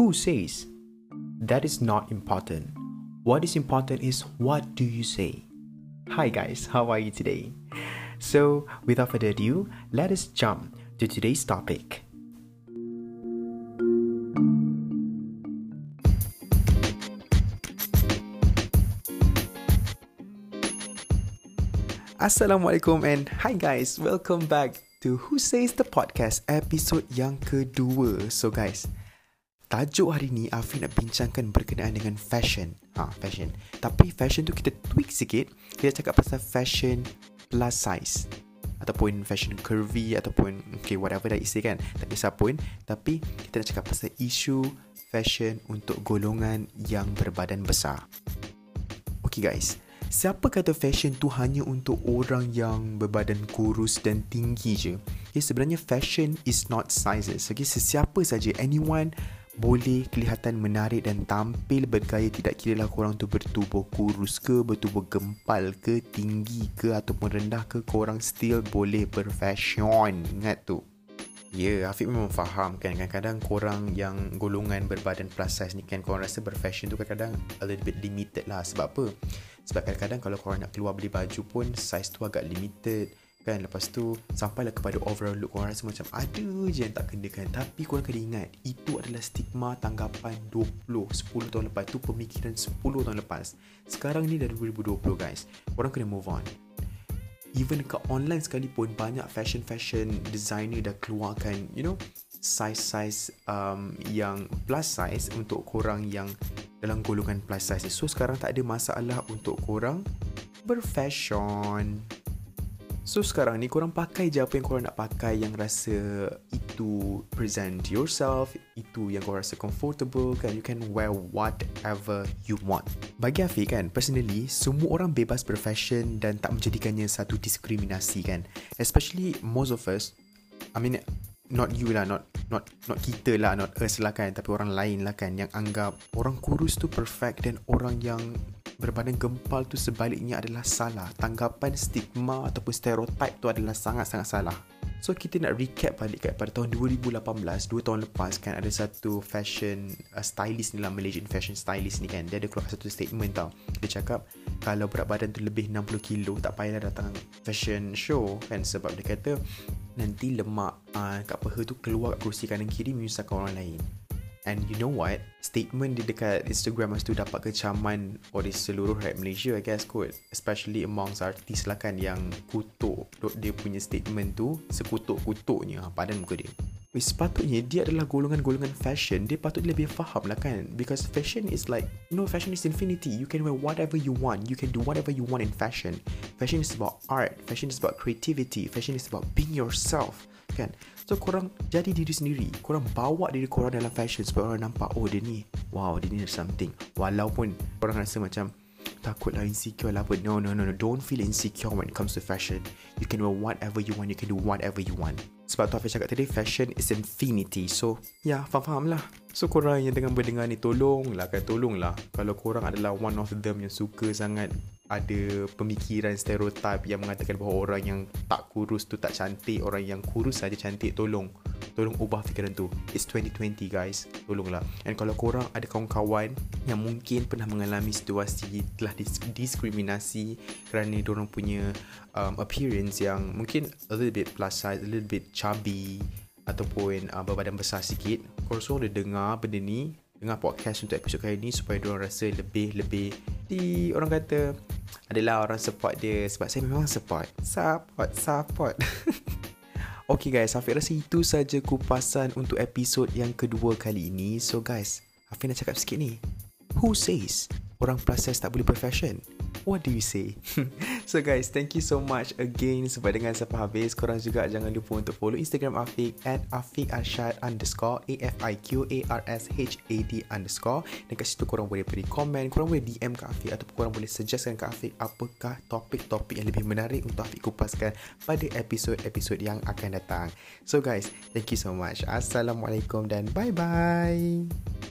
Who says? That is not important. What is important is what do you say? Hi guys, how are you today? So, without further ado, let us jump to today's topic. Assalamualaikum and hi guys, welcome back to Who Says the Podcast episode yang kedua. So guys, tajuk hari ni Afi nak bincangkan berkenaan dengan fashion. Ha, fashion. Tapi fashion tu kita tweak sikit. Kita cakap pasal fashion plus size. Ataupun fashion curvy ataupun okay, whatever dah isi kan. Tak kisah pun. Tapi kita nak cakap pasal isu fashion untuk golongan yang berbadan besar. Okay guys, siapa kata fashion tu hanya untuk orang yang berbadan kurus dan tinggi je? Ya, sebenarnya fashion is not sizes. Okay, sesiapa saja, anyone boleh kelihatan menarik dan tampil bergaya tidak kira lah korang tu bertubuh kurus ke, bertubuh gempal ke, tinggi ke ataupun rendah ke, korang still boleh berfashion. Ingat tu. Ya, yeah, Afiq memang faham kan Kadang-kadang korang yang golongan berbadan plus size ni kan Korang rasa berfashion tu kadang-kadang a little bit limited lah Sebab apa? Sebab kadang-kadang kalau korang nak keluar beli baju pun Size tu agak limited kan? Lepas tu sampailah kepada overall look korang rasa macam ada je yang tak kena kan tapi korang kena ingat itu adalah stigma tanggapan 20 10 tahun lepas. Tu pemikiran 10 tahun lepas. Sekarang ni dah 2020 guys. Korang kena move on. Even kat online sekalipun banyak fashion-fashion designer dah keluarkan you know size-size um, yang plus size untuk korang yang dalam golongan plus size. So sekarang tak ada masalah untuk korang berfashion So sekarang ni korang pakai je apa yang korang nak pakai yang rasa itu present yourself, itu yang korang rasa comfortable kan. You can wear whatever you want. Bagi Afiq kan, personally, semua orang bebas berfashion dan tak menjadikannya satu diskriminasi kan. Especially most of us, I mean, not you lah, not not not kita lah, not us lah kan, tapi orang lain lah kan yang anggap orang kurus tu perfect dan orang yang berbadan gempal tu sebaliknya adalah salah. Tanggapan stigma ataupun stereotype tu adalah sangat-sangat salah. So kita nak recap balik kat pada tahun 2018, 2 tahun lepas kan ada satu fashion uh, stylist ni lah Malaysian fashion stylist ni kan. Dia ada keluar satu statement tau. Dia cakap kalau berat badan tu lebih 60 kilo tak payahlah datang fashion show kan sebab dia kata nanti lemak uh, kat peha tu keluar kat kerusi kanan kiri menyusahkan orang lain. And you know what? Statement di dekat Instagram masa tu dapat kecaman oleh seluruh rakyat Malaysia I guess kot. Especially amongst artis lah kan yang kutuk dia punya statement tu sekutuk-kutuknya padan muka dia. Wih, sepatutnya dia adalah golongan-golongan fashion. Dia patut lebih faham lah kan? Because fashion is like You know fashion is infinity. You can wear whatever you want. You can do whatever you want in fashion. Fashion is about art. Fashion is about creativity. Fashion is about being yourself kan? So korang jadi diri sendiri. Korang bawa diri korang dalam fashion supaya orang nampak oh dia ni wow dia ni something. Walaupun orang rasa macam takut lah insecure lah apa. No no no no. Don't feel insecure when it comes to fashion. You can wear whatever you want. You can do whatever you want. Sebab tu Hafiz cakap tadi fashion is infinity. So ya yeah, faham-faham lah. So korang yang dengan berdengar ni tolong lah kan? Tolong lah kalau korang adalah one of them yang suka sangat ada pemikiran stereotip yang mengatakan bahawa orang yang tak kurus tu tak cantik orang yang kurus saja cantik tolong tolong ubah fikiran tu. It's 2020 guys. Tolonglah. And kalau korang ada kawan-kawan yang mungkin pernah mengalami situasi telah diskriminasi kerana orang punya um, appearance yang mungkin a little bit plus size a little bit chubby ataupun uh, berbadan besar sikit korang semua boleh dengar benda ni dengar podcast untuk episod kali ni supaya diorang rasa lebih-lebih di orang kata adalah orang support dia sebab saya memang support support support Okay guys, Hafiz rasa itu saja kupasan untuk episod yang kedua kali ini. So guys, Hafiz nak cakap sikit ni. Who says orang size tak boleh profession? What do you say? so guys, thank you so much again sebab dengan sampai habis. Korang juga jangan lupa untuk follow Instagram Afiq at Afiq Arshad underscore A-F-I-Q-A-R-S-H-A-D underscore dan kat situ korang boleh beri komen, korang boleh DM ke Afiq ataupun korang boleh suggestkan ke Afiq apakah topik-topik yang lebih menarik untuk Afiq kupaskan pada episod-episod yang akan datang. So guys, thank you so much. Assalamualaikum dan bye-bye.